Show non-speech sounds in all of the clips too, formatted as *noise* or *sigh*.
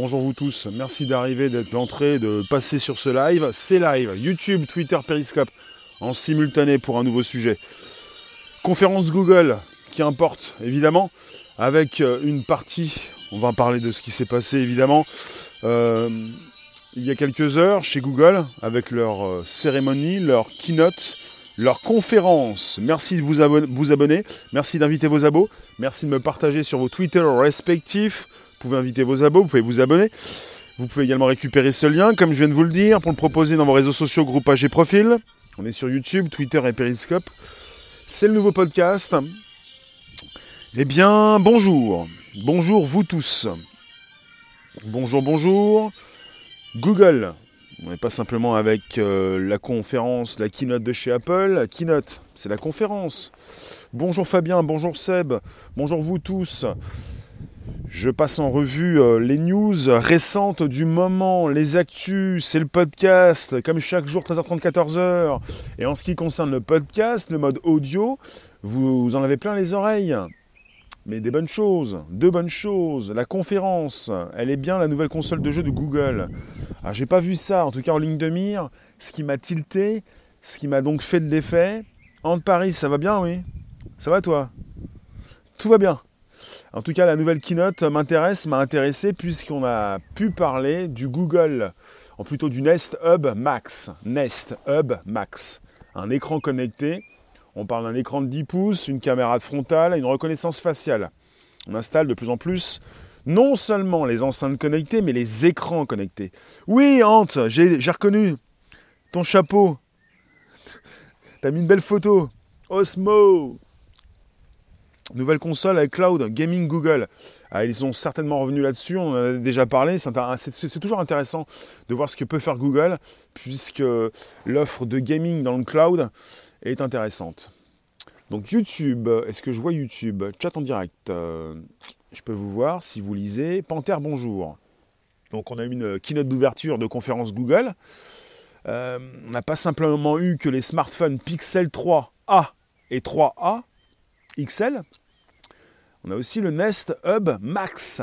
bonjour vous tous. Merci d'arriver, d'être d'entrée, de passer sur ce live. C'est live, YouTube, Twitter, Periscope, en simultané pour un nouveau sujet. Conférence Google, qui importe évidemment, avec euh, une partie, on va parler de ce qui s'est passé évidemment, euh, il y a quelques heures chez Google, avec leur euh, cérémonie, leur keynote, leur conférence. Merci de vous, abonner, merci d'inviter vos abos, merci de me partager sur vos Twitter respectifs. Vous pouvez inviter vos abos, vous pouvez vous abonner. Vous pouvez également récupérer ce lien, comme je viens de vous le dire, pour le proposer dans vos réseaux sociaux, groupages et profils. On est sur YouTube, Twitter et Periscope. C'est le nouveau podcast. Eh bien, bonjour. Bonjour vous tous. Bonjour, bonjour. Google, on n'est pas simplement avec euh, la conférence, la keynote de chez Apple. Keynote, c'est la conférence. Bonjour Fabien, bonjour Seb, bonjour vous tous. Je passe en revue euh, les news récentes du moment, les actus, c'est le podcast, comme chaque jour 13h30, 14h. Et en ce qui concerne le podcast, le mode audio, vous en avez plein les oreilles mais des bonnes choses, deux bonnes choses. La conférence, elle est bien la nouvelle console de jeu de Google. Alors j'ai pas vu ça, en tout cas en ligne de mire, ce qui m'a tilté, ce qui m'a donc fait de l'effet. Entre Paris, ça va bien, oui? Ça va toi? Tout va bien. En tout cas, la nouvelle keynote m'intéresse, m'a intéressé puisqu'on a pu parler du Google, en plutôt du Nest Hub Max. Nest Hub Max. Un écran connecté on parle d'un écran de 10 pouces, une caméra frontale et une reconnaissance faciale. On installe de plus en plus non seulement les enceintes connectées, mais les écrans connectés. Oui, Ant, j'ai reconnu ton chapeau. T'as mis une belle photo. Osmo. Nouvelle console avec cloud, gaming Google. Ah, ils sont certainement revenus là-dessus, on en a déjà parlé. C'est toujours intéressant de voir ce que peut faire Google, puisque l'offre de gaming dans le cloud, est intéressante. Donc YouTube, est-ce que je vois YouTube? Chat en direct. Euh, je peux vous voir si vous lisez. Panthère, bonjour. Donc on a eu une keynote d'ouverture de conférence Google. Euh, on n'a pas simplement eu que les smartphones Pixel 3A et 3A XL. On a aussi le Nest Hub Max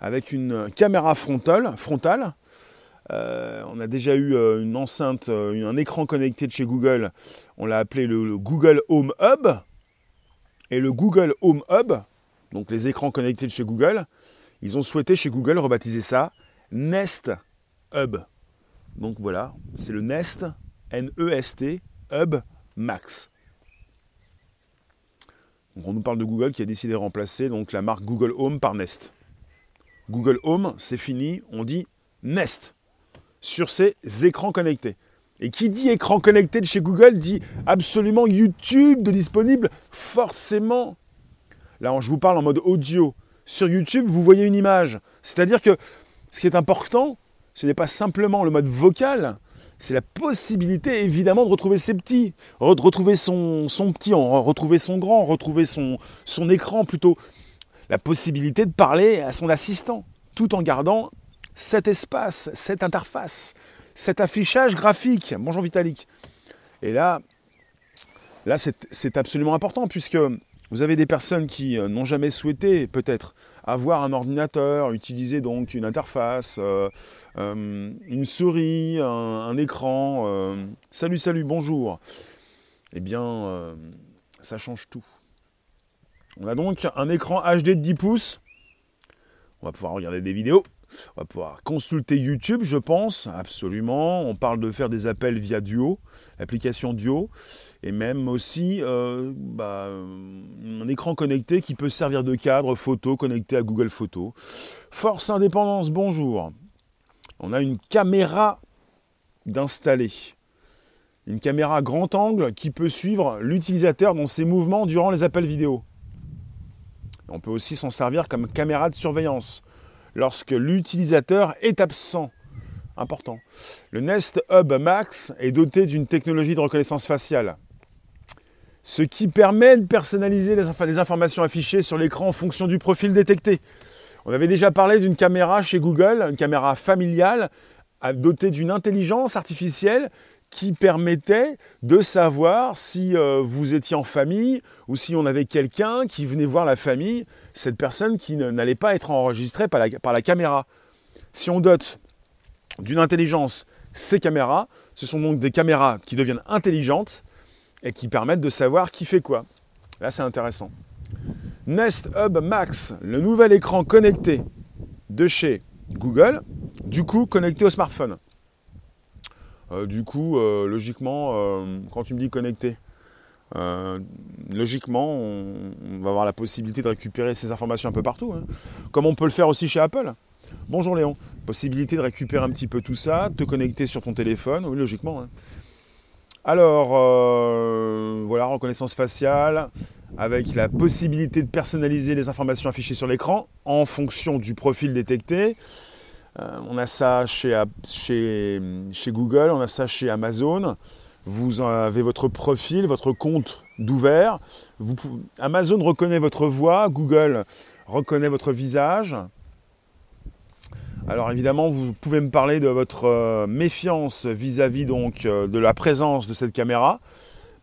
avec une caméra frontale, euh, on a déjà eu euh, une enceinte, euh, un écran connecté de chez Google. On l'a appelé le, Google Home Hub. Et le Google Home Hub, donc les écrans connectés de chez Google, ils ont souhaité chez Google rebaptiser ça Nest Hub. Donc voilà, c'est le Nest, N-E-S-T, Hub Max. On nous parle de Google qui a décidé de remplacer donc la marque Google Home par Nest. Google Home, c'est fini, on dit Nest sur ces écrans connectés. Et qui dit écran connecté de chez Google dit absolument YouTube de disponible forcément. Là, je vous parle en mode audio. Sur YouTube, vous voyez une image. C'est-à-dire que ce qui est important, ce n'est pas simplement le mode vocal, c'est la possibilité évidemment de retrouver ses petits, de retrouver son, son petit, retrouver son grand, retrouver son, son écran plutôt. La possibilité de parler à son assistant, tout en gardant cet espace, cette interface, cet affichage graphique. Bonjour Vitalik. Et là, là c'est absolument important puisque vous avez des personnes qui euh, n'ont jamais souhaité peut-être avoir un ordinateur, utiliser donc une interface, euh, euh, une souris, un, écran. salut, salut, bonjour. Eh bien, ça change tout. On a donc un écran HD de 10 pouces. On va pouvoir regarder des vidéos. On va pouvoir consulter YouTube, je pense, absolument. On parle de faire des appels via Duo, l'application Duo, et même aussi euh, bah, un écran connecté qui peut servir de cadre photo connecté à Google Photos. Force Indépendance, bonjour. On a une caméra d'installer. Une caméra grand angle qui peut suivre l'utilisateur dans ses mouvements durant les appels vidéo. On peut aussi s'en servir comme caméra de surveillance lorsque l'utilisateur est absent. Important. Le Nest Hub Max est doté d'une technologie de reconnaissance faciale, ce qui permet de personnaliser les, informations affichées sur l'écran en fonction du profil détecté. On avait déjà parlé d'une caméra chez Google, une caméra familiale dotée d'une intelligence artificielle qui permettait de savoir si euh, vous étiez en famille ou si on avait quelqu'un qui venait voir la famille, cette personne qui n'allait pas être enregistrée par la, caméra. Si on dote d'une intelligence ces caméras, ce sont donc des caméras qui deviennent intelligentes et qui permettent de savoir qui fait quoi. Là, c'est intéressant. Nest Hub Max, le nouvel écran connecté de chez Google, du coup connecté au smartphone. Euh, du coup, euh, logiquement, euh, quand tu me dis connecté, logiquement, on, va avoir la possibilité de récupérer ces informations un peu partout, hein. comme on peut le faire aussi chez Apple. Bonjour Léon, possibilité de récupérer un petit peu tout ça, te connecter sur ton téléphone, oui, logiquement. Hein. Alors, voilà, reconnaissance faciale, avec la possibilité de personnaliser les informations affichées sur l'écran en fonction du profil détecté. Euh, on a ça chez, chez, Google, on a ça chez Amazon. Vous avez votre profil, votre compte d'ouvert. Amazon reconnaît votre voix, Google reconnaît votre visage. Alors évidemment, vous pouvez me parler de votre euh, méfiance vis-à-vis euh, de la présence de cette caméra,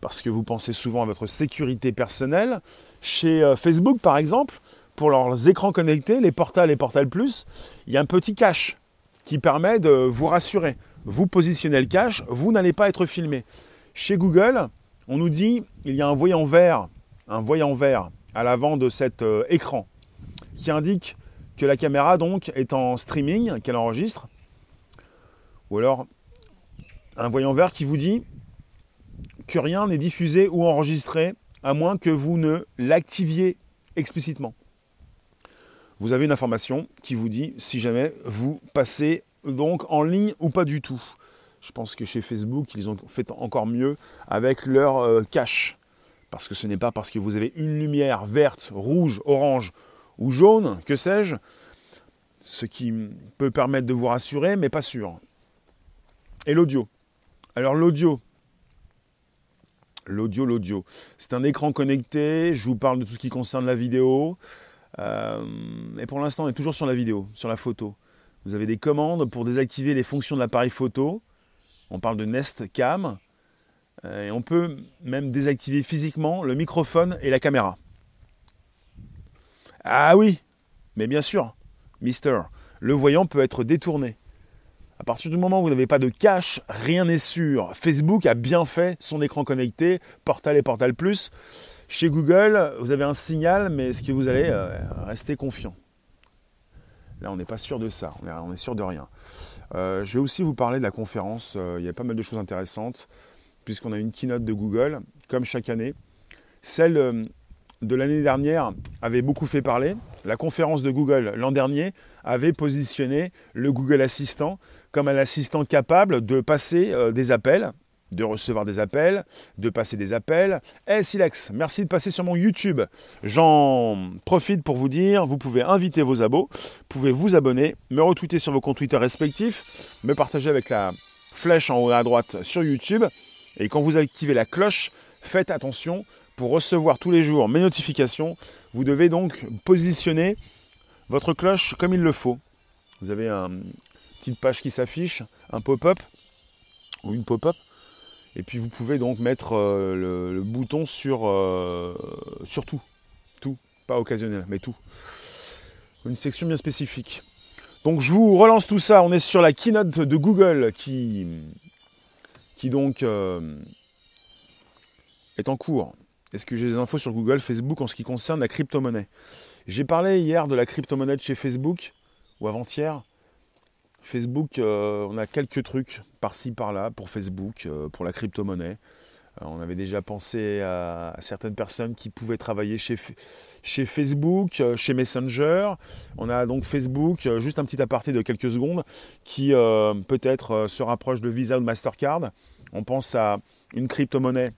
parce que vous pensez souvent à votre sécurité personnelle. Chez Facebook, par exemple, pour leurs écrans connectés, les Portal et Portal Plus, il y a un petit cache qui permet de vous rassurer. Vous positionnez le cache, vous n'allez pas être filmé. Chez Google, on nous dit il y a un voyant vert, un voyant vert à l'avant de cet euh, écran qui indique la caméra donc est en streaming, qu'elle enregistre. Ou alors un voyant vert qui vous dit que rien n'est diffusé ou enregistré à moins que vous ne l'activiez explicitement vous avez une information qui vous dit si jamais vous passez donc en ligne ou pas du tout. Je pense que chez Facebook, ils ont fait encore mieux avec leur euh, cache. Parce que ce n'est pas parce que vous avez une lumière verte, rouge, orange ou jaune, que sais-je, ce qui peut permettre de vous rassurer, mais pas sûr. Et l'audio. Alors l'audio, l'audio, l'audio. C'est un écran connecté, je vous parle de tout ce qui concerne la vidéo. Euh, et pour l'instant, on est toujours sur la vidéo, sur la photo. Vous avez des commandes pour désactiver les fonctions de l'appareil photo. On parle de Nest Cam. Euh, et on peut même désactiver physiquement le microphone et la caméra. Ah oui, mais bien sûr, Mister, le voyant peut être détourné. À partir du moment où vous n'avez pas de cache, rien n'est sûr. Facebook a bien fait son écran connecté, Portal et Portal Plus. Chez Google, vous avez un signal, mais est-ce que vous allez euh, rester confiant? Là, on n'est pas sûr de ça, on est, sûr de rien. Euh, je vais aussi vous parler de la conférence. Euh, il y a pas mal de choses intéressantes, puisqu'on a une keynote de Google, comme chaque année. Celle de l'année dernière avait beaucoup fait parler. La conférence de Google l'an dernier avait positionné le Google Assistant comme un assistant capable de passer des appels de recevoir des appels, de passer des appels. Eh Silex, merci de passer sur mon YouTube. J'en profite pour vous dire, vous pouvez inviter vos abos, vous pouvez vous abonner, me retweeter sur vos comptes Twitter respectifs, me partager avec la flèche en haut à droite sur YouTube. Et quand vous activez la cloche, faites attention pour recevoir tous les jours mes notifications. Vous devez donc positionner votre cloche comme il le faut. Vous avez une petite page qui s'affiche, un pop-up ou une pop-up et puis vous pouvez donc mettre euh, le, bouton sur, euh, sur tout. Tout, pas occasionnel, mais tout. Une section bien spécifique. Donc je vous relance tout ça. On est sur la keynote de Google qui, qui donc euh, est en cours. Est-ce que j'ai des infos sur Google, Facebook en ce qui concerne la crypto-monnaie? J'ai parlé hier de la crypto-monnaie chez Facebook, ou avant-hier. Facebook, euh, on a quelques trucs par-ci par-là pour Facebook, euh, pour la crypto-monnaie. Euh, on avait déjà pensé à, certaines personnes qui pouvaient travailler chez, chez Facebook, chez Messenger. On a donc Facebook, juste un petit aparté de quelques secondes, qui peut-être se rapproche de Visa ou de Mastercard. On pense à une crypto-monnaie.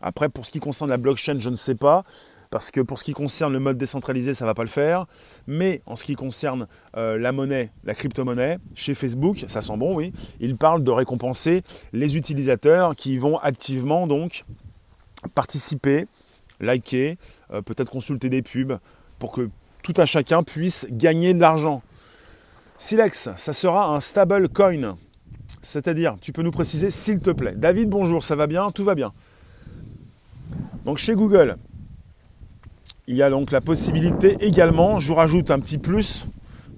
Après, pour ce qui concerne la blockchain, je ne sais pas parce que pour ce qui concerne le mode décentralisé, ça ne va pas le faire. Mais en ce qui concerne euh, la monnaie, la crypto-monnaie, chez Facebook, ça sent bon, oui, ils parlent de récompenser les utilisateurs qui vont activement donc participer, liker, euh, peut-être consulter des pubs pour que tout à chacun puisse gagner de l'argent. Silex, ça sera un stable coin. C'est-à-dire, tu peux nous préciser s'il te plaît. David, bonjour, ça va bien? Tout va bien? Donc chez Google, il y a donc la possibilité également, je vous rajoute un petit plus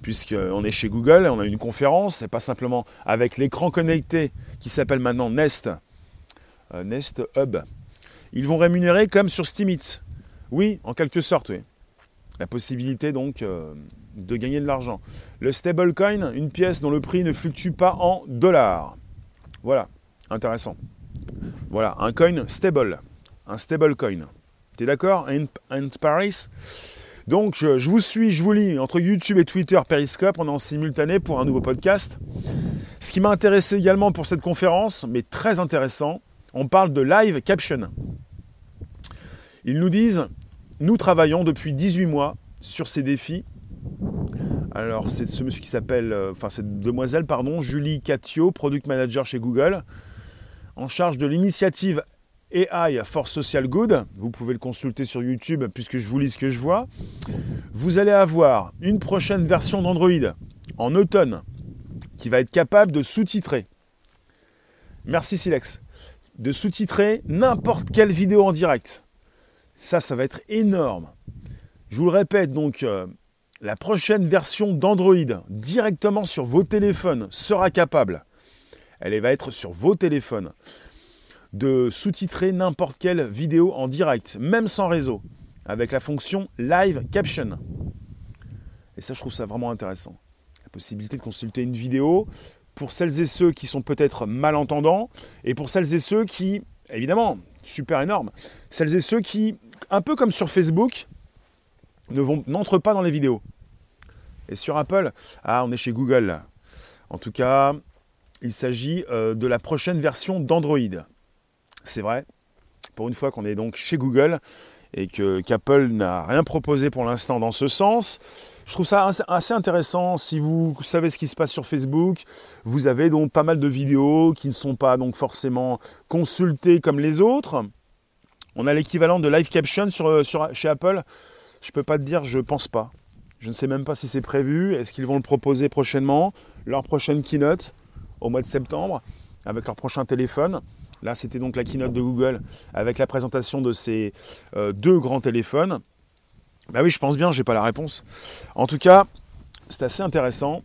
puisqu'on est chez Google, on a une conférence, et pas simplement avec l'écran connecté qui s'appelle maintenant Nest, euh, Nest Hub. Ils vont rémunérer comme sur Steemit. Oui, en quelque sorte, oui. La possibilité donc euh, de gagner de l'argent. Le stablecoin, une pièce dont le prix ne fluctue pas en dollars. Voilà, intéressant. Voilà, un coin stable, un stablecoin. T'es d'accord And Paris? Donc je, vous suis, je vous lis entre YouTube et Twitter, Periscope, on est en simultané pour un nouveau podcast. Ce qui m'a intéressé également pour cette conférence, mais très intéressant, on parle de live caption. Ils nous disent, nous travaillons depuis 18 mois sur ces défis. Alors c'est ce monsieur qui s'appelle, euh, enfin cette demoiselle, pardon, Julie Catio, product manager chez Google, en charge de l'initiative AI for Social Good, vous pouvez le consulter sur YouTube puisque je vous lis ce que je vois, vous allez avoir une prochaine version d'Android en automne qui va être capable de sous-titrer. Merci Silex. De sous-titrer n'importe quelle vidéo en direct. Ça, ça va être énorme. Je vous le répète, donc, euh, la prochaine version d'Android directement sur vos téléphones sera capable. Elle va être sur vos téléphones de sous-titrer n'importe quelle vidéo en direct, même sans réseau, avec la fonction Live Caption. Et ça, je trouve ça vraiment intéressant. La possibilité de consulter une vidéo pour celles et ceux qui sont peut-être malentendants et pour celles et ceux qui, évidemment, super énorme, celles et ceux qui, un peu comme sur Facebook, n'entrent pas dans les vidéos. Et sur Apple, ah, on est chez Google. En tout cas, il s'agit euh, de la prochaine version d'Android. C'est vrai, pour une fois qu'on est donc chez Google et que qu'Apple n'a rien proposé pour l'instant dans ce sens. Je trouve ça assez intéressant. Si vous savez ce qui se passe sur Facebook, vous avez donc pas mal de vidéos qui ne sont pas donc forcément consultées comme les autres. On a l'équivalent de live caption sur, chez Apple. Je ne peux pas te dire, je pense pas. Je ne sais même pas si c'est prévu. Est-ce qu'ils vont le proposer prochainement? Leur prochaine keynote au mois de septembre avec leur prochain téléphone. Là, c'était donc la keynote de Google avec la présentation de ces euh, deux grands téléphones. Bah oui, je pense bien, je n'ai pas la réponse. En tout cas, c'est assez intéressant.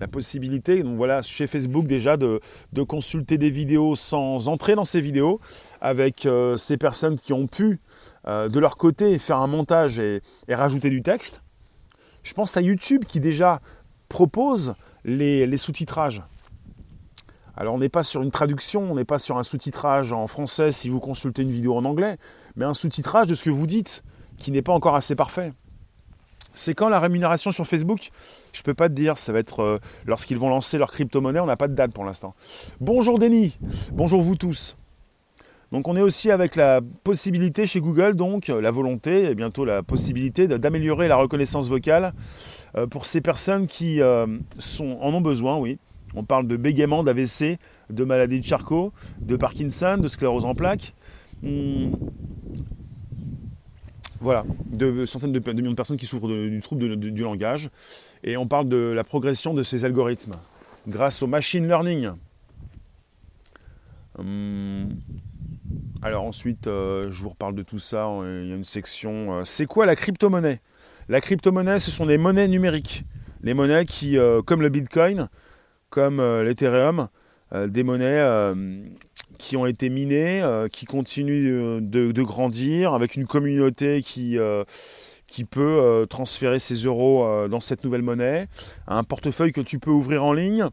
La possibilité, donc voilà, chez Facebook déjà, de, consulter des vidéos sans entrer dans ces vidéos, avec euh, ces personnes qui ont pu, euh, de leur côté, faire un montage et, rajouter du texte. Je pense à YouTube qui déjà propose les sous-titrages. Alors on n'est pas sur une traduction, on n'est pas sur un sous-titrage en français si vous consultez une vidéo en anglais, mais un sous-titrage de ce que vous dites, qui n'est pas encore assez parfait. C'est quand la rémunération sur Facebook Je ne peux pas te dire, ça va être euh, lorsqu'ils vont lancer leur crypto-monnaie, on n'a pas de date pour l'instant. Bonjour Denis, bonjour vous tous. Donc on est aussi avec la possibilité chez Google, donc la volonté et bientôt la possibilité d'améliorer la reconnaissance vocale euh, pour ces personnes qui euh, en ont besoin, oui. On parle de bégaiement, d'AVC, de maladie de Charcot, de Parkinson, de sclérose en plaques. Hmm. Voilà, de centaines de, millions de personnes qui souffrent du trouble du langage. Et on parle de la progression de ces algorithmes grâce au machine learning. Hmm. Alors ensuite, euh, je vous reparle de tout ça. Il y a une section. Euh, c'est quoi la crypto-monnaie? La crypto-monnaie, ce sont des monnaies numériques. Les monnaies qui, euh, comme le Bitcoin, comme euh, l'Ethereum, euh, des monnaies euh, qui ont été minées, qui continuent de, grandir, avec une communauté qui, qui peut transférer ses euros dans cette nouvelle monnaie, un portefeuille que tu peux ouvrir en ligne,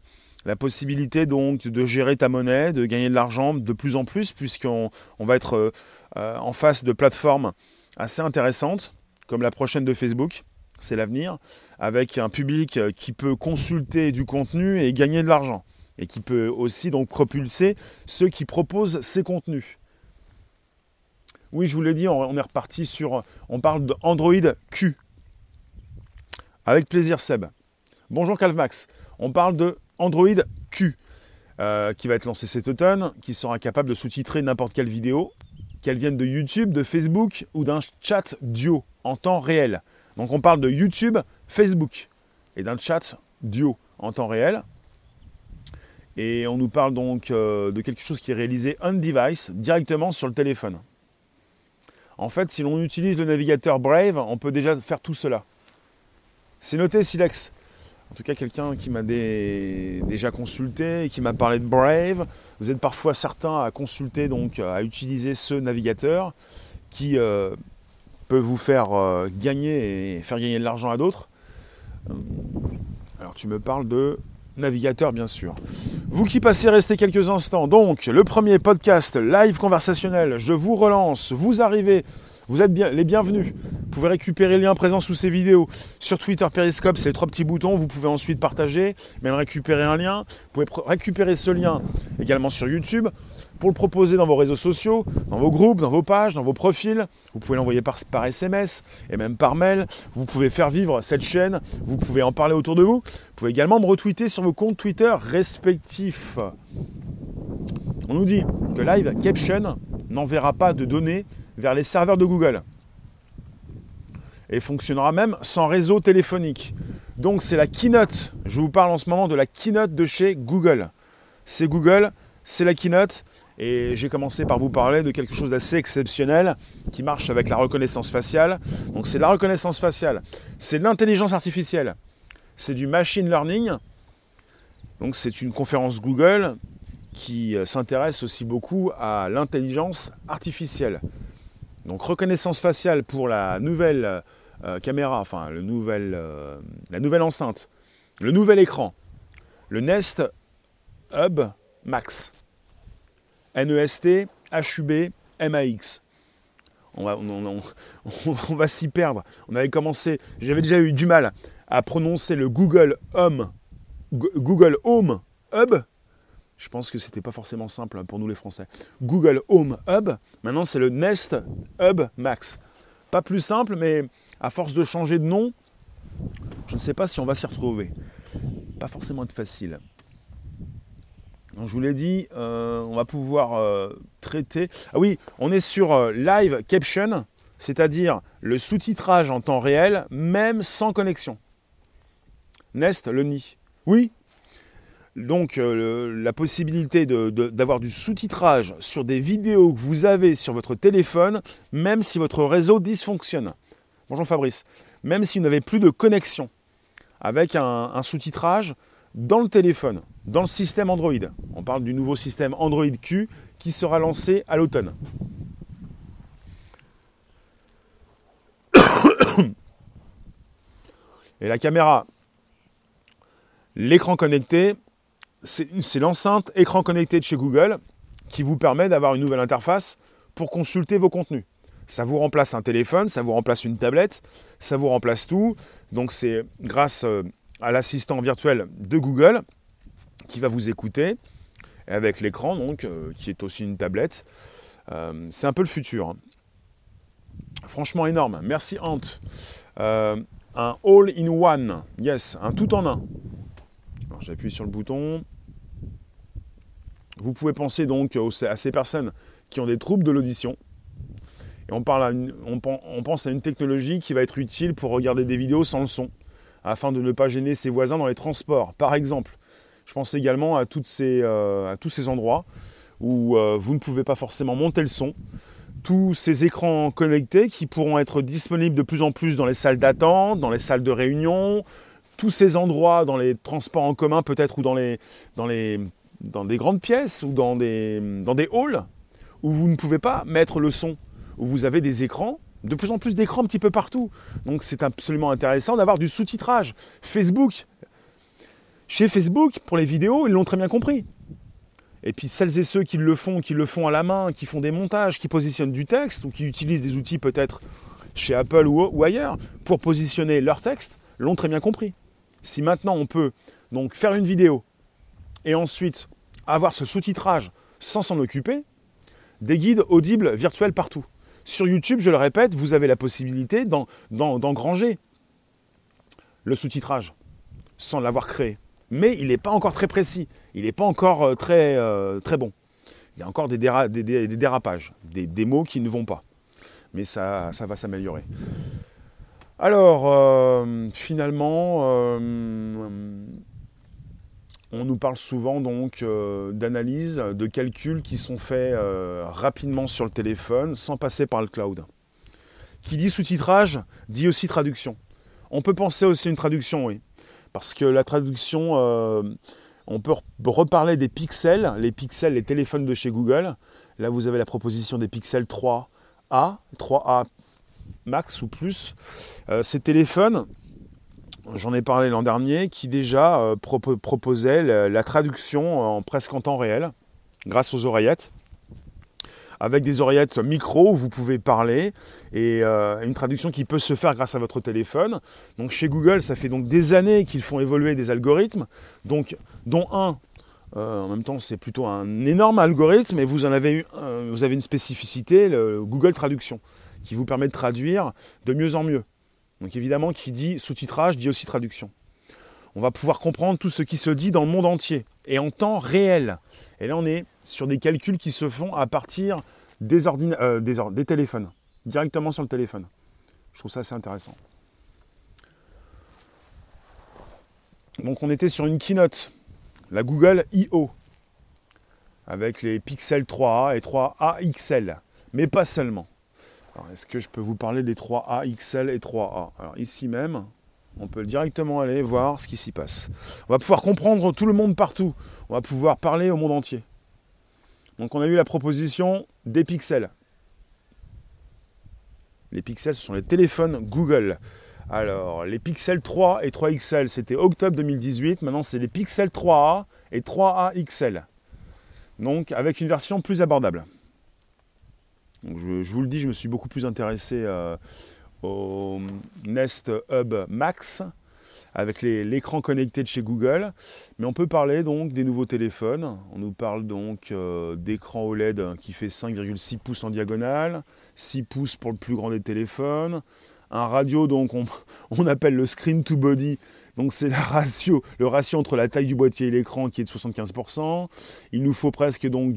la possibilité donc de gérer ta monnaie, de gagner de l'argent de plus en plus, puisqu'on on va être en face de plateformes assez intéressantes, comme la prochaine de Facebook. C'est l'avenir, avec un public qui peut consulter du contenu et gagner de l'argent, et qui peut aussi donc propulser ceux qui proposent ces contenus. Oui, je vous l'ai dit, on est reparti sur, on parle d'Android Q. Avec plaisir, Seb. Bonjour Calvmax. On parle de Android Q, euh, qui va être lancé cet automne, qui sera capable de sous-titrer n'importe quelle vidéo, qu'elle vienne de YouTube, de Facebook ou d'un chat duo en temps réel. Donc on parle de YouTube, Facebook et d'un chat duo en temps réel. Et on nous parle donc euh, de quelque chose qui est réalisé on-device, directement sur le téléphone. En fait, si l'on utilise le navigateur Brave, on peut déjà faire tout cela. C'est noté, Silex. en tout cas quelqu'un qui m'a déjà consulté qui m'a parlé de Brave. Vous êtes parfois certains à consulter, donc à utiliser ce navigateur qui euh, peut vous faire euh, gagner et faire gagner de l'argent à d'autres. Euh, alors tu me parles de navigateur bien sûr. Vous qui passez, restez quelques instants. Donc le premier podcast live conversationnel, je vous relance, vous arrivez vous êtes les bienvenus. Vous pouvez récupérer le lien présent sous ces vidéos. Sur Twitter, Periscope, c'est les trois petits boutons. Vous pouvez ensuite partager, même récupérer un lien. Vous pouvez récupérer ce lien également sur YouTube pour le proposer dans vos réseaux sociaux, dans vos groupes, dans vos pages, dans vos profils. Vous pouvez l'envoyer par, SMS et même par mail. Vous pouvez faire vivre cette chaîne. Vous pouvez en parler autour de vous. Vous pouvez également me retweeter sur vos comptes Twitter respectifs. On nous dit que Live Caption n'enverra pas de données vers les serveurs de Google. Et fonctionnera même sans réseau téléphonique. Donc c'est la keynote. Je vous parle en ce moment de la keynote de chez Google. C'est Google, c'est la keynote. Et j'ai commencé par vous parler de quelque chose d'assez exceptionnel qui marche avec la reconnaissance faciale. Donc c'est la reconnaissance faciale, c'est l'intelligence artificielle, c'est du machine learning. Donc c'est une conférence Google qui euh, s'intéresse aussi beaucoup à l'intelligence artificielle. Donc reconnaissance faciale pour la nouvelle euh, caméra, enfin le euh, la nouvelle enceinte, le nouvel écran, le Nest Hub Max. N-E-S-T, H-U-B, M-A-X. On va, *laughs* on, va s'y perdre. On avait commencé, j'avais déjà eu du mal à prononcer le Google Home, Google Home Hub je pense que c'était pas forcément simple pour nous les Français. Google Home Hub, maintenant c'est le Nest Hub Max. Pas plus simple, mais à force de changer de nom, je ne sais pas si on va s'y retrouver. Pas forcément être facile. Je vous l'ai dit, euh, on va pouvoir euh, traiter. Ah oui, on est sur euh, Live Caption, c'est-à-dire le sous-titrage en temps réel, même sans connexion. Nest, le nid. Oui, donc la possibilité d'avoir du sous-titrage sur des vidéos que vous avez sur votre téléphone, même si votre réseau dysfonctionne. Bonjour Fabrice. Même si vous n'avez plus de connexion, avec un, sous-titrage dans le téléphone, dans le système Android. On parle du nouveau système Android Q qui sera lancé à l'automne. *coughs* Et la caméra, l'écran connecté, c'est l'enceinte écran connecté de chez Google qui vous permet d'avoir une nouvelle interface pour consulter vos contenus. Ça vous remplace un téléphone, ça vous remplace une tablette, ça vous remplace tout. Donc c'est grâce euh, à l'assistant virtuel de Google qui va vous écouter avec l'écran donc euh, qui est aussi une tablette. Euh, c'est un peu le futur. Hein. Franchement énorme. Merci Ant. un all-in-one. Yes, un tout en un. J'appuie sur le bouton. Vous pouvez penser donc à ces personnes qui ont des troubles de l'audition. Et on, parle on, pense à une technologie qui va être utile pour regarder des vidéos sans le son, afin de ne pas gêner ses voisins dans les transports, par exemple. Je pense également euh, à tous ces endroits où euh, vous ne pouvez pas forcément monter le son. Tous ces écrans connectés qui pourront être disponibles de plus en plus dans les salles d'attente, dans les salles de réunion, tous ces endroits dans les transports en commun peut-être ou dans des grandes pièces ou dans des, dans des halls où vous ne pouvez pas mettre le son, où vous avez des écrans, de plus en plus d'écrans un petit peu partout. Donc c'est absolument intéressant d'avoir du sous-titrage. Facebook, chez Facebook, pour les vidéos, ils l'ont très bien compris. Et puis celles et ceux qui le font, qui le font à la main, qui font des montages, qui positionnent du texte ou qui utilisent des outils peut-être chez Apple ou, ailleurs pour positionner leur texte, l'ont très bien compris. Si maintenant on peut donc faire une vidéo et ensuite avoir ce sous-titrage sans s'en occuper, des guides audibles virtuels partout. Sur YouTube, je le répète, vous avez la possibilité d'engranger le sous-titrage sans l'avoir créé. Mais il n'est pas encore très précis, il n'est pas encore euh, très, euh, très bon. Il y a encore des, dérapages, des, mots qui ne vont pas. Mais ça, va s'améliorer. Alors, euh, finalement, on nous parle souvent donc d'analyses, de calculs qui sont faits rapidement sur le téléphone sans passer par le cloud. Qui dit sous-titrage dit aussi traduction. On peut penser aussi à une traduction, oui. Parce que la traduction, euh, on peut reparler des pixels, les pixels, les téléphones de chez Google. Là, vous avez la proposition des pixels 3A, 3A max ou plus. Euh, ces téléphones, j'en ai parlé l'an dernier, qui déjà euh, proposaient la, traduction en, presque en temps réel, grâce aux oreillettes avec des oreillettes micro où vous pouvez parler et euh, une traduction qui peut se faire grâce à votre téléphone. Donc chez Google, ça fait donc des années qu'ils font évoluer des algorithmes, donc dont un euh, en même temps, c'est plutôt un énorme algorithme et vous en avez, eu, vous avez une spécificité, le Google Traduction, qui vous permet de traduire de mieux en mieux. Donc évidemment, qui dit sous-titrage dit aussi traduction. On va pouvoir comprendre tout ce qui se dit dans le monde entier et en temps réel. Et là, on est sur des calculs qui se font à partir des, euh, des, téléphones, directement sur le téléphone. Je trouve ça assez intéressant. Donc on était sur une keynote, la Google I.O., avec les Pixel 3A et 3A XL, mais pas seulement. Est-ce que je peux vous parler des 3A XL et 3A Alors ici même, on peut directement aller voir ce qui s'y passe. On va pouvoir comprendre tout le monde partout. On va pouvoir parler au monde entier. Donc on a eu la proposition des pixels. Les pixels, ce sont les téléphones Google. Alors, les Pixels 3 et 3 XL, c'était octobre 2018. Maintenant, c'est les Pixels 3A et 3A XL. Donc, avec une version plus abordable. je, vous le dis, je me suis beaucoup plus intéressé euh, au Nest Hub Max avec l'écran connecté de chez Google. Mais on peut parler donc des nouveaux téléphones. On nous parle donc euh, d'écran OLED qui fait 5,6 pouces en diagonale, 6 pouces pour le plus grand des téléphones. Un radio donc *laughs* on, appelle le screen to body. Donc c'est la ratio, le ratio entre la taille du boîtier et l'écran qui est de 75%. Il nous faut presque donc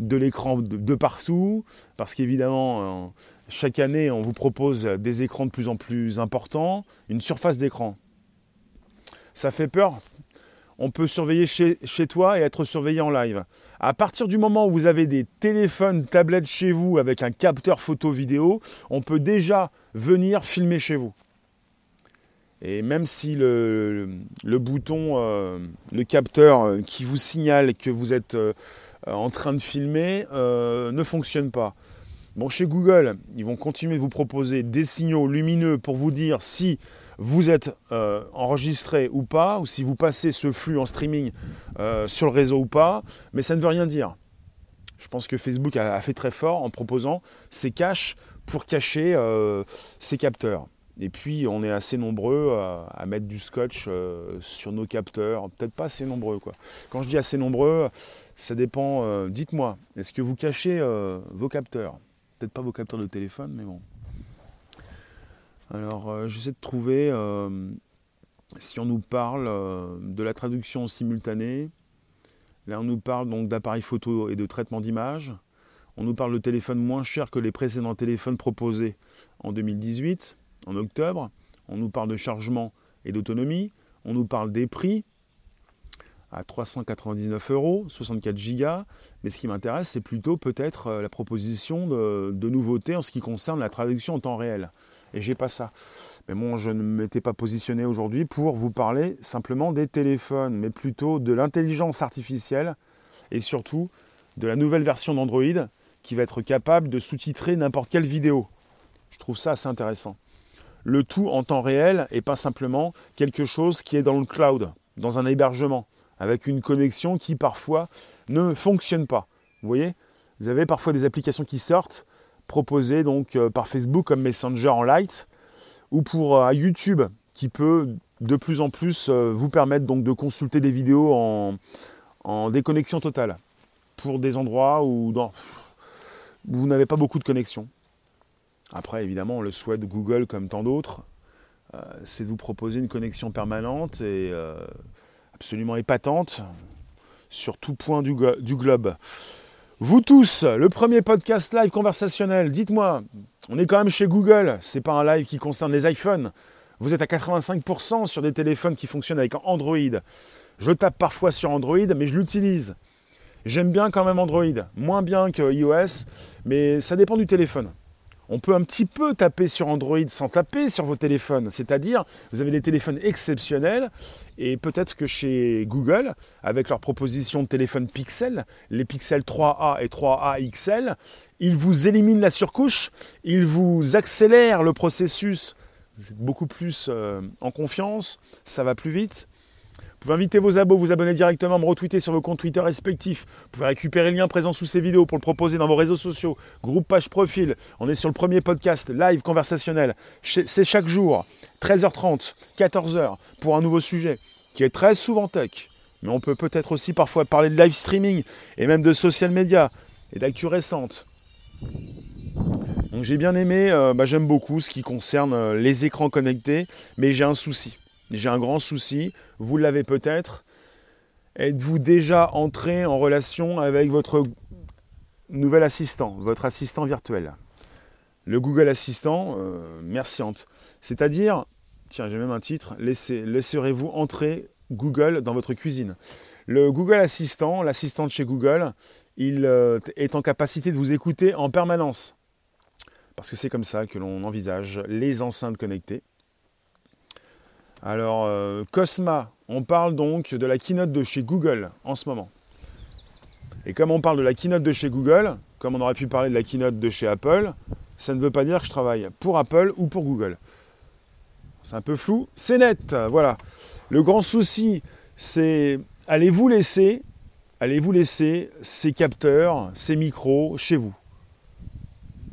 de l'écran de, partout, parce qu'évidemment, euh, chaque année, on vous propose des écrans de plus en plus importants, une surface d'écran ça fait peur. On peut surveiller chez, toi et être surveillé en live. À partir du moment où vous avez des téléphones, tablettes chez vous avec un capteur photo-vidéo, on peut déjà venir filmer chez vous. Et même si le, bouton, euh, le capteur euh, qui vous signale que vous êtes euh, en train de filmer ne fonctionne pas. Bon, chez Google, ils vont continuer de vous proposer des signaux lumineux pour vous dire si vous êtes euh, enregistré ou pas, ou si vous passez ce flux en streaming euh, sur le réseau ou pas, mais ça ne veut rien dire. Je pense que Facebook a, fait très fort en proposant ces caches pour cacher euh, ces capteurs. Et puis on est assez nombreux à, mettre du scotch sur nos capteurs, peut-être pas assez nombreux. Quand je dis assez nombreux, ça dépend. Dites-moi, est-ce que vous cachez vos capteurs? Peut-être pas vos capteurs de téléphone, mais bon. Alors, euh, j'essaie de trouver, euh, si on nous parle euh, de la traduction simultanée, là on nous parle donc d'appareils photo et de traitement d'image. On nous parle de téléphones moins chers que les précédents téléphones proposés en 2018, en octobre. On nous parle de chargement et d'autonomie. On nous parle des prix à 399 euros, 64 gigas. Mais ce qui m'intéresse, c'est plutôt peut-être la proposition de, de nouveautés en ce qui concerne la traduction en temps réel et j'ai pas ça. Mais bon, je ne m'étais pas positionné aujourd'hui pour vous parler simplement des téléphones, mais plutôt de l'intelligence artificielle et surtout de la nouvelle version d'Android qui va être capable de sous-titrer n'importe quelle vidéo. Je trouve ça assez intéressant. Le tout en temps réel et pas simplement quelque chose qui est dans le cloud, dans un hébergement, avec une connexion qui parfois ne fonctionne pas. Vous voyez? Vous avez parfois des applications qui sortent proposé donc euh, par Facebook comme Messenger en light ou pour euh, YouTube qui peut de plus en plus euh, vous permettre donc de consulter des vidéos en, déconnexion totale pour des endroits où, vous n'avez pas beaucoup de connexion. Après, évidemment, le souhait de Google, comme tant d'autres, c'est de vous proposer une connexion permanente et absolument épatante sur tout point du globe. Vous tous, le premier podcast live conversationnel, dites-moi, on est quand même chez Google, c'est pas un live qui concerne les iPhones. Vous êtes à 85% sur des téléphones qui fonctionnent avec Android. Je tape parfois sur Android, mais je l'utilise. J'aime bien quand même Android, moins bien que iOS, mais ça dépend du téléphone. On peut un petit peu taper sur Android sans taper sur vos téléphones. C'est-à-dire, vous avez des téléphones exceptionnels et peut-être que chez Google, avec leur proposition de téléphone Pixel, les Pixel 3A et 3A XL, ils vous éliminent la surcouche, ils vous accélèrent le processus. Vous êtes beaucoup plus euh, en confiance, ça va plus vite. Vous pouvez inviter vos abos, vous abonner directement, me retweeter sur vos comptes Twitter respectifs. Vous pouvez récupérer le lien présent sous ces vidéos pour le proposer dans vos réseaux sociaux, groupe, page, profil. On est sur le premier podcast live conversationnel. C'est chaque jour, 13h30, 14h, pour un nouveau sujet qui est très souvent tech. Mais on peut peut-être aussi parfois parler de live streaming et même de social media et d'actu récente. Donc j'ai bien aimé, euh, bah, j'aime beaucoup ce qui concerne euh, les écrans connectés, mais j'ai un souci. J'ai un grand souci, vous l'avez peut-être. Êtes-vous déjà entré en relation avec votre nouvel assistant, votre assistant virtuel? Le Google Assistant, euh, merciante. C'est-à-dire, tiens, j'ai même un titre, laisserez-vous entrer Google dans votre cuisine? Le Google Assistant, l'assistant de chez Google, il euh, est en capacité de vous écouter en permanence. Parce que c'est comme ça que l'on envisage les enceintes connectées. Alors, euh, Cosma, on parle donc de la keynote de chez Google en ce moment. Et comme on parle de la keynote de chez Google, comme on aurait pu parler de la keynote de chez Apple, ça ne veut pas dire que je travaille pour Apple ou pour Google. C'est un peu flou, c'est net, voilà. Le grand souci, c'est allez-vous laisser, allez-vous laisser ces capteurs, ces micros chez vous?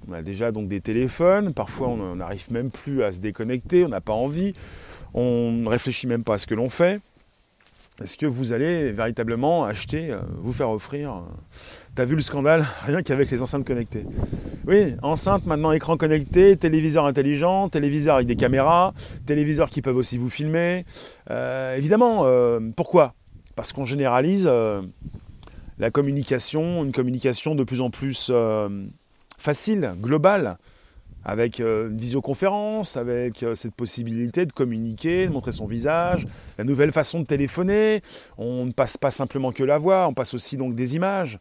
On a déjà donc des téléphones, parfois on n'arrive même plus à se déconnecter, on n'a pas envie on ne réfléchit même pas à ce que l'on fait. Est-ce que vous allez véritablement acheter, euh, vous faire offrir euh, T'as vu le scandale? *laughs* Rien qu'avec les enceintes connectées. Oui, enceinte, maintenant écran connecté, téléviseur intelligent, téléviseur avec des caméras, téléviseurs qui peuvent aussi vous filmer. Euh, évidemment, pourquoi? Parce qu'on généralise la communication, une communication de plus en plus facile, globale avec euh, une visioconférence, avec euh, cette possibilité de communiquer, de montrer son visage, la nouvelle façon de téléphoner. On ne passe pas simplement que la voix, on passe aussi donc des images.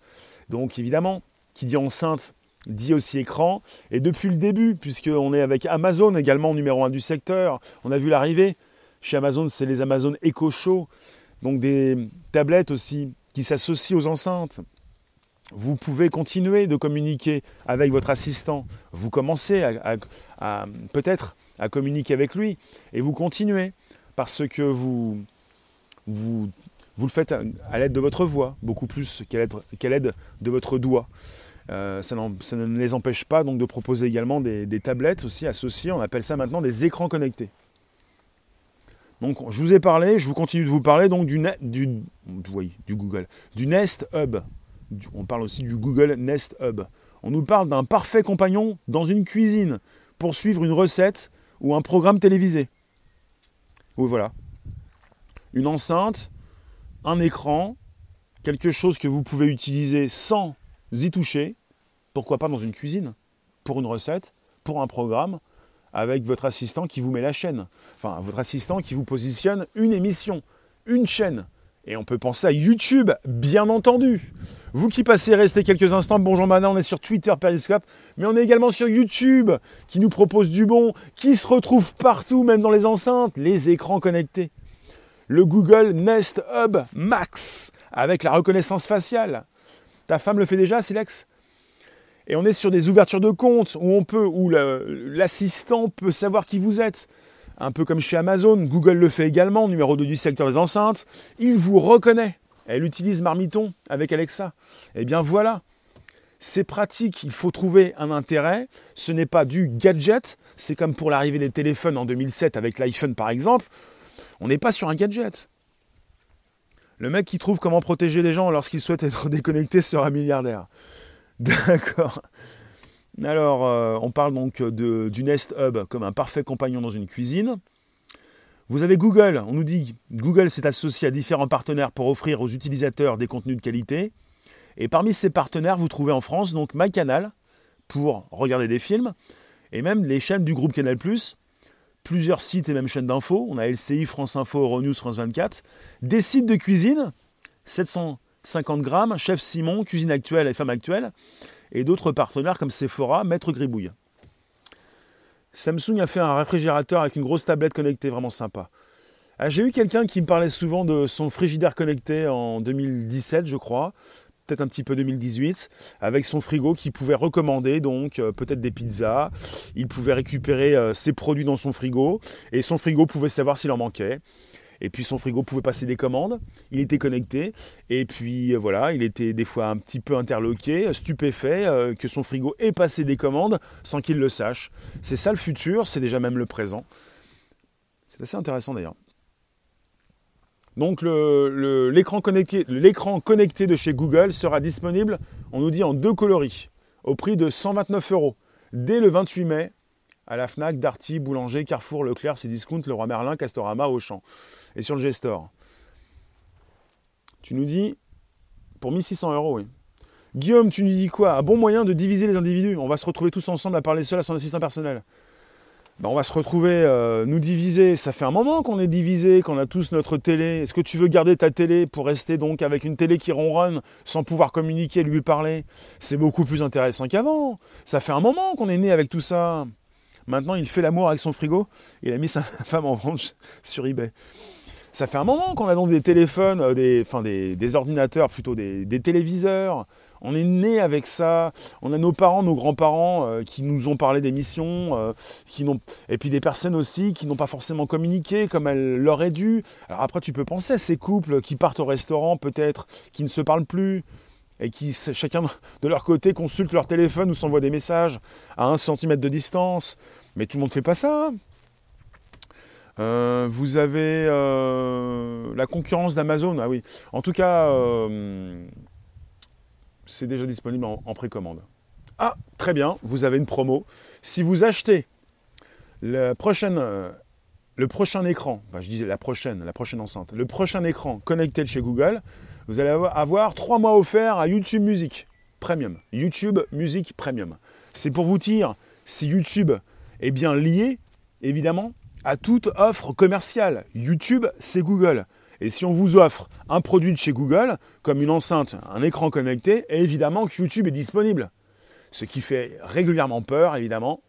Donc évidemment, qui dit enceinte dit aussi écran. Et depuis le début, puisqu'on est avec Amazon également numéro un du secteur, on a vu l'arrivée. Chez Amazon, c'est les Amazon Echo Show, donc des tablettes aussi qui s'associent aux enceintes. Vous pouvez continuer de communiquer avec votre assistant. Vous commencez à, peut-être à communiquer avec lui et vous continuez parce que vous, vous, vous le faites à, l'aide de votre voix, beaucoup plus qu'à l'aide de votre doigt. Euh, ça, ne les empêche pas donc de proposer également des, tablettes aussi associées. On appelle ça maintenant des écrans connectés. Donc je vous ai parlé, je vous continue de vous parler donc du, du, du Google, du Nest Hub on parle aussi du Google Nest Hub. On nous parle d'un parfait compagnon dans une cuisine pour suivre une recette ou un programme télévisé. Oui, voilà. Une enceinte, un écran, quelque chose que vous pouvez utiliser sans y toucher. Pourquoi pas dans une cuisine Pour une recette, pour un programme, avec votre assistant qui vous met la chaîne. Enfin, votre assistant qui vous positionne une émission, une chaîne. Et on peut penser à YouTube, bien entendu. Vous qui passez, restez quelques instants. Bonjour maintenant, on est sur Twitter, Periscope, mais on est également sur YouTube, qui nous propose du bon, qui se retrouve partout, même dans les enceintes, les écrans connectés. Le Google Nest Hub Max, avec la reconnaissance faciale. Ta femme le fait déjà, Silex? Et on est sur des ouvertures de compte où on peut, où l'assistant peut savoir qui vous êtes un peu comme chez Amazon, Google le fait également, numéro 2 du secteur des enceintes, il vous reconnaît. Elle utilise Marmiton avec Alexa. Eh bien voilà, c'est pratique, il faut trouver un intérêt. Ce n'est pas du gadget, c'est comme pour l'arrivée des téléphones en 2007 avec l'iPhone par exemple. On n'est pas sur un gadget. Le mec qui trouve comment protéger les gens lorsqu'ils souhaitent être *laughs* déconnectés sera milliardaire. D'accord. Alors, euh, on parle donc du Nest Hub comme un parfait compagnon dans une cuisine. Vous avez Google, on nous dit Google s'est associé à différents partenaires pour offrir aux utilisateurs des contenus de qualité. Et parmi ces partenaires, vous trouvez en France donc MyCanal pour regarder des films et même les chaînes du groupe Canal+, plusieurs sites et même chaînes d'infos, on a LCI, France Info, Euronews, France 24, des sites de cuisine, 750 grammes, Chef Simon, Cuisine Actuelle et Femme Actuelle, et d'autres partenaires comme Sephora, Maître Gribouille. Samsung a fait un réfrigérateur avec une grosse tablette connectée, vraiment sympa. Ah, j'ai eu quelqu'un qui me parlait souvent de son frigidaire connecté en 2017, je crois, peut-être un petit peu 2018, avec son frigo qui pouvait recommander donc euh, peut-être des pizzas. Il pouvait récupérer euh, ses produits dans son frigo et son frigo pouvait savoir s'il en manquait. Et puis son frigo pouvait passer des commandes, il était connecté, et puis euh, voilà, il était des fois un petit peu interloqué, stupéfait euh, que son frigo ait passé des commandes sans qu'il le sache. C'est ça le futur, c'est déjà même le présent. C'est assez intéressant d'ailleurs. Donc l'écran connecté, connecté de chez Google sera disponible, on nous dit en deux coloris, au prix de 129 euros, dès le 28 mai à la Fnac, Darty, Boulanger, Carrefour, Leclerc, Cdiscount, Leroy Merlin, Castorama, Auchan. Et sur le G-Store. Tu nous dis, pour 1600 euros, oui. Guillaume, tu nous dis quoi? Un bon moyen de diviser les individus? On va se retrouver tous ensemble à parler seul à son assistant personnel. Ben, on va se retrouver, euh, nous diviser. Ça fait un moment qu'on est divisé, qu'on a tous notre télé. Est-ce que tu veux garder ta télé pour rester donc avec une télé qui ronronne sans pouvoir communiquer, lui parler? C'est beaucoup plus intéressant qu'avant. Ça fait un moment qu'on est né avec tout ça. Maintenant, il fait l'amour avec son frigo. Il a mis sa *laughs* femme en vente sur eBay. Ça fait un moment qu'on a donc des téléphones, euh, des, enfin des, ordinateurs, plutôt des, téléviseurs. On est né avec ça. On a nos parents, nos grands-parents euh, qui nous ont parlé d'émissions, euh, qui et puis des personnes aussi qui n'ont pas forcément communiqué comme elles l'auraient dû. Alors après, tu peux penser à ces couples qui partent au restaurant, peut-être, qui ne se parlent plus et qui chacun de leur côté consulte leur téléphone ou s'envoie des messages à un centimètre de distance. Mais tout le monde ne fait pas ça. Euh, vous avez euh, la concurrence d'Amazon. Ah oui. En tout cas, euh, c'est déjà disponible en, précommande. Ah, très bien. Vous avez une promo. Si vous achetez la prochaine, le prochain écran, je disais la prochaine, la prochaine enceinte, le prochain écran connecté de chez Google, vous allez avoir trois mois offerts à YouTube Music Premium. YouTube Music Premium. C'est pour vous dire si YouTube est bien lié, évidemment, à toute offre commerciale. YouTube, c'est Google. Et si on vous offre un produit de chez Google, comme une enceinte, un écran connecté, évidemment que YouTube est disponible. Ce qui fait régulièrement peur, évidemment,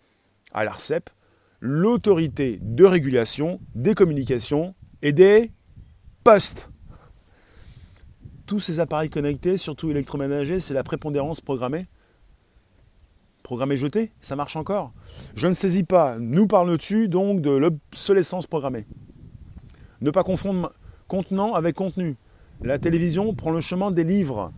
à l'ARCEP, l'autorité de régulation des communications et des postes. Tous ces appareils connectés, surtout électroménagers, c'est la prépondérance programmée programmé jeté, ça marche encore. Je ne saisis pas. Nous parles-tu donc de l'obsolescence programmée? Ne pas confondre contenant avec contenu. La télévision prend le chemin des livres.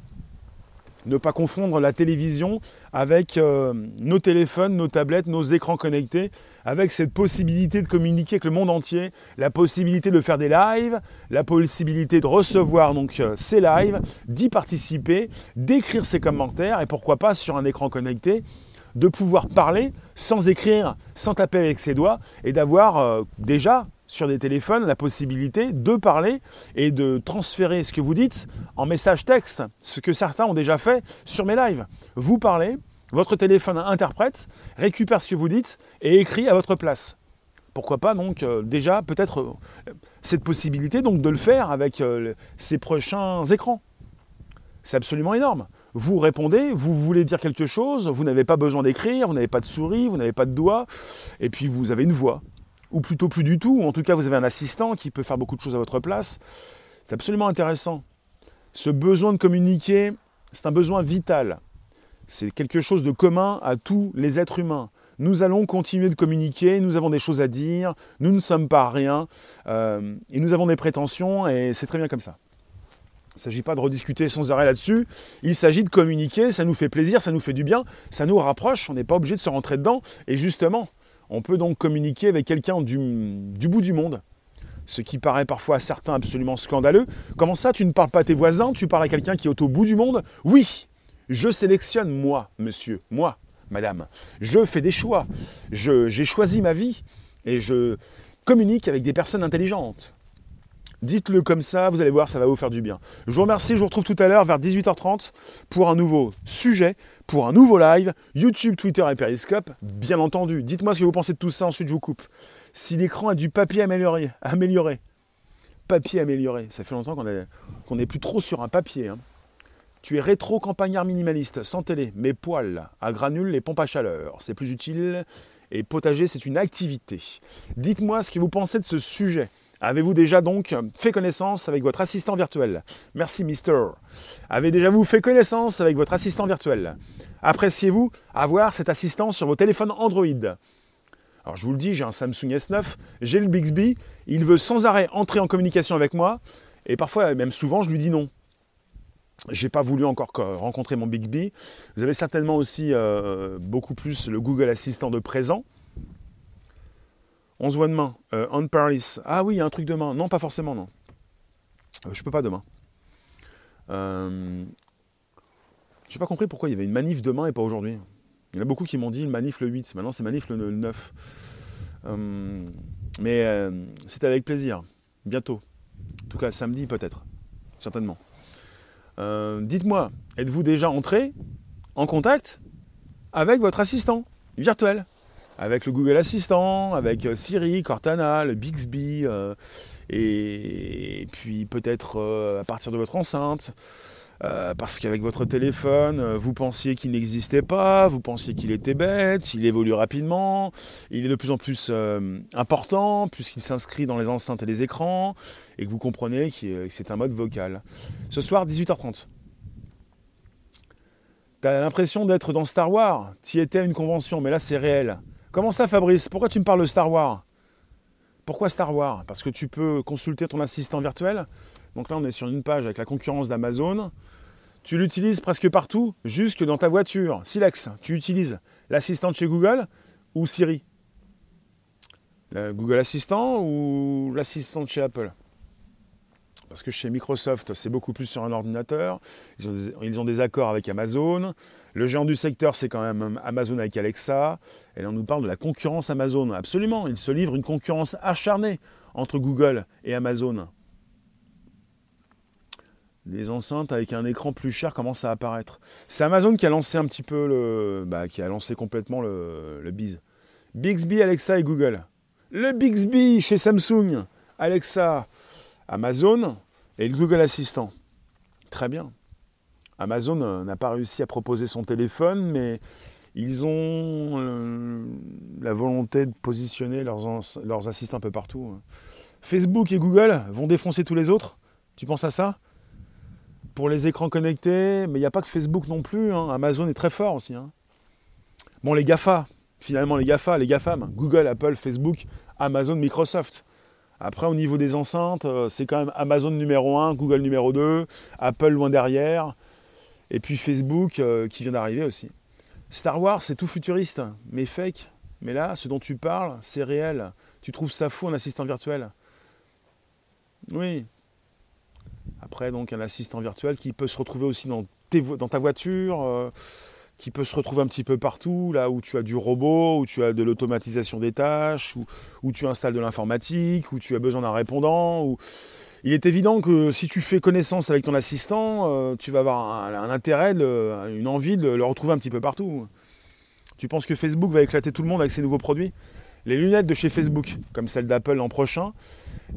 Ne pas confondre la télévision avec euh, nos téléphones, nos tablettes, nos écrans connectés, avec cette possibilité de communiquer avec le monde entier, la possibilité de faire des lives, la possibilité de recevoir donc euh, ces lives, d'y participer, d'écrire ses commentaires et pourquoi pas sur un écran connecté de pouvoir parler sans écrire, sans taper avec ses doigts, et d'avoir euh, déjà sur des téléphones la possibilité de parler et de transférer ce que vous dites en message texte, ce que certains ont déjà fait sur mes lives. Vous parlez, votre téléphone interprète, récupère ce que vous dites et écrit à votre place. Pourquoi pas donc euh, déjà peut-être euh, cette possibilité de le faire avec ces prochains écrans. C'est absolument énorme. Vous répondez, vous voulez dire quelque chose, vous n'avez pas besoin d'écrire, vous n'avez pas de souris, vous n'avez pas de doigts, et puis vous avez une voix. Ou plutôt plus du tout, ou en tout cas vous avez un assistant qui peut faire beaucoup de choses à votre place. C'est absolument intéressant. Ce besoin de communiquer, c'est un besoin vital. C'est quelque chose de commun à tous les êtres humains. Nous allons continuer de communiquer, nous avons des choses à dire, nous ne sommes pas rien, euh, et nous avons des prétentions, et c'est très bien comme ça. Il ne s'agit pas de rediscuter sans arrêt là-dessus. Il s'agit de communiquer, ça nous fait plaisir, ça nous fait du bien, ça nous rapproche, on n'est pas obligé de se rentrer dedans. Et justement, on peut donc communiquer avec quelqu'un du, bout du monde. Ce qui paraît parfois à certains absolument scandaleux. Comment ça, tu ne parles pas à tes voisins, tu parles à quelqu'un qui est au bout du monde? Oui, je sélectionne moi, monsieur, moi, madame. Je fais des choix. J'ai choisi ma vie et je communique avec des personnes intelligentes. Dites-le comme ça, vous allez voir, ça va vous faire du bien. Je vous remercie, je vous retrouve tout à l'heure vers 18h30 pour un nouveau sujet, pour un nouveau live, YouTube, Twitter et Periscope, bien entendu. Dites-moi ce que vous pensez de tout ça, ensuite je vous coupe. Si l'écran a du papier amélioré, amélioré, papier amélioré, ça fait longtemps qu'on n'est plus trop sur un papier. Hein. Tu es rétro-campagnard minimaliste, sans télé, mais poils, à granules et pompes à chaleur. C'est plus utile et potager, c'est une activité. Dites-moi ce que vous pensez de ce sujet. Avez-vous déjà donc fait connaissance avec votre assistant virtuel? Merci Mister. Avez déjà vous fait connaissance avec votre assistant virtuel? Appréciez-vous avoir cet assistant sur vos téléphones Android? Alors je vous le dis, j'ai un Samsung S9, j'ai le Bixby, il veut sans arrêt entrer en communication avec moi, et parfois, même souvent, je lui dis non. J'ai pas voulu encore rencontrer mon Bixby. Vous avez certainement aussi euh, beaucoup plus le Google Assistant de présent. On se voit demain. Euh, on Paris. Ah oui, il y a un truc demain. Non, pas forcément, non. Euh, je peux pas demain. Euh, J'ai pas compris pourquoi il y avait une manif demain et pas aujourd'hui. Il y en a beaucoup qui m'ont dit manif le 8. Maintenant, c'est manif le 9. mais c'est avec plaisir. Bientôt. En tout cas, samedi peut-être. Certainement. Euh, dites-moi, êtes-vous déjà entré en contact avec votre assistant virtuel? Avec le Google Assistant, avec euh, Siri, Cortana, le Bixby, euh, et, puis peut-être à partir de votre enceinte. parce qu'avec votre téléphone, vous pensiez qu'il n'existait pas, vous pensiez qu'il était bête, il évolue rapidement, il est de plus en plus important puisqu'il s'inscrit dans les enceintes et les écrans, et que vous comprenez que c'est un mode vocal. Ce soir, 18h30. T'as l'impression d'être dans Star Wars? Tu étais à une convention, mais là c'est réel. Comment ça, Fabrice? Pourquoi tu me parles de Star Wars? Pourquoi Star Wars? Parce que tu peux consulter ton assistant virtuel. Donc là, on est sur une page avec la concurrence d'Amazon. Tu l'utilises presque partout, jusque dans ta voiture. Silex, tu utilises l'assistant chez Google ou Siri? Google Assistant ou l'assistant chez Apple? Parce que chez Microsoft, c'est beaucoup plus sur un ordinateur. Ils ont, des, accords avec Amazon. Le géant du secteur, c'est quand même Amazon avec Alexa. Et là, on nous parle de la concurrence Amazon. Absolument, il se livre une concurrence acharnée entre Google et Amazon. Les enceintes avec un écran plus cher commencent à apparaître. C'est Amazon qui a lancé un petit peu le. Bah, qui a lancé complètement le, le Biz. Bixby, Alexa et Google. Le Bixby chez Samsung, Alexa, Amazon et le Google Assistant. Très bien. Amazon euh, n'a pas réussi à proposer son téléphone, mais ils ont euh, la volonté de positionner leurs, leurs, assistants un peu partout. Hein. Facebook et Google vont défoncer tous les autres? Tu penses à ça? Pour les écrans connectés, mais il n'y a pas que Facebook non plus. Hein. Amazon est très fort aussi. Hein. Bon, les GAFA, finalement les GAFA, les GAFAM, Google, Apple, Facebook, Amazon, Microsoft. Après, au niveau des enceintes, euh, c'est quand même Amazon numéro 1, Google numéro 2, Apple loin derrière, et puis Facebook euh, qui vient d'arriver aussi. Star Wars, c'est tout futuriste, mais fake. Mais là, ce dont tu parles, c'est réel. Tu trouves ça fou, un assistant virtuel? Oui. Après, donc, un assistant virtuel qui peut se retrouver aussi dans, ta voiture. Euh, qui peut se retrouver un petit peu partout, là où tu as du robot, où tu as de l'automatisation des tâches, où, tu installes de l'informatique, où tu as besoin d'un répondant. Il est évident que si tu fais connaissance avec ton assistant, euh, tu vas avoir un, intérêt, une envie de le retrouver un petit peu partout. Tu penses que Facebook va éclater tout le monde avec ses nouveaux produits? Les lunettes de chez Facebook, comme celles d'Apple l'an prochain,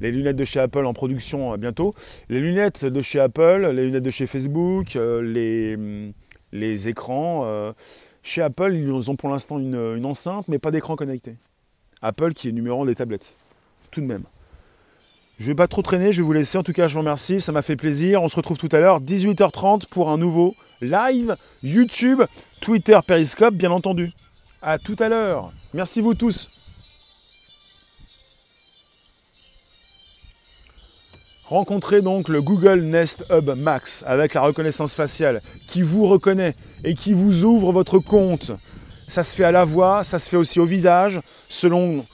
les lunettes de chez Apple en production euh, bientôt, les lunettes de chez Apple, les lunettes de chez Facebook, euh, les hum, les écrans. Euh, chez Apple, ils ont pour l'instant une, enceinte, mais pas d'écran connecté. Apple qui est numéro 1 des tablettes. Tout de même. Je vais pas trop traîner, je vais vous laisser. En tout cas, je vous remercie, ça m'a fait plaisir. On se retrouve tout à l'heure, 18h30, pour un nouveau live YouTube, Twitter, Periscope, bien entendu. À tout à l'heure. Merci vous tous. Rencontrez donc le Google Nest Hub Max avec la reconnaissance faciale qui vous reconnaît et qui vous ouvre votre compte. Ça se fait à la voix, ça se fait aussi au visage, selon,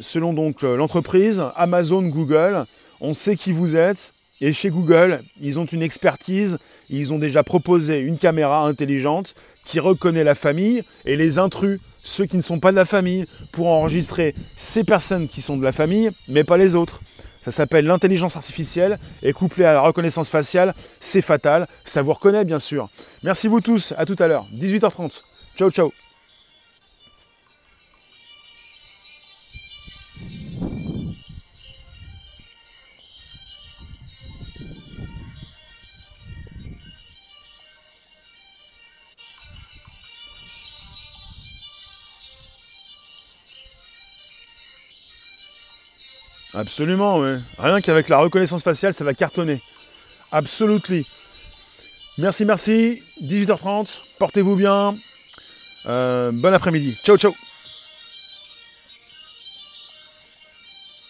selon donc l'entreprise Amazon, Google. On sait qui vous êtes et chez Google, ils ont une expertise. Ils ont déjà proposé une caméra intelligente qui reconnaît la famille et les intrus, ceux qui ne sont pas de la famille, pour enregistrer ces personnes qui sont de la famille, mais pas les autres. Ça s'appelle l'intelligence artificielle et couplé à la reconnaissance faciale, c'est fatal. Ça vous reconnaît bien sûr. Merci vous tous, à tout à l'heure, 18h30. Ciao ciao Absolument, oui. Rien qu'avec la reconnaissance faciale, ça va cartonner. Absolutely. Merci, merci. 18h30. Portez-vous bien. Euh, bon après-midi. Ciao, ciao.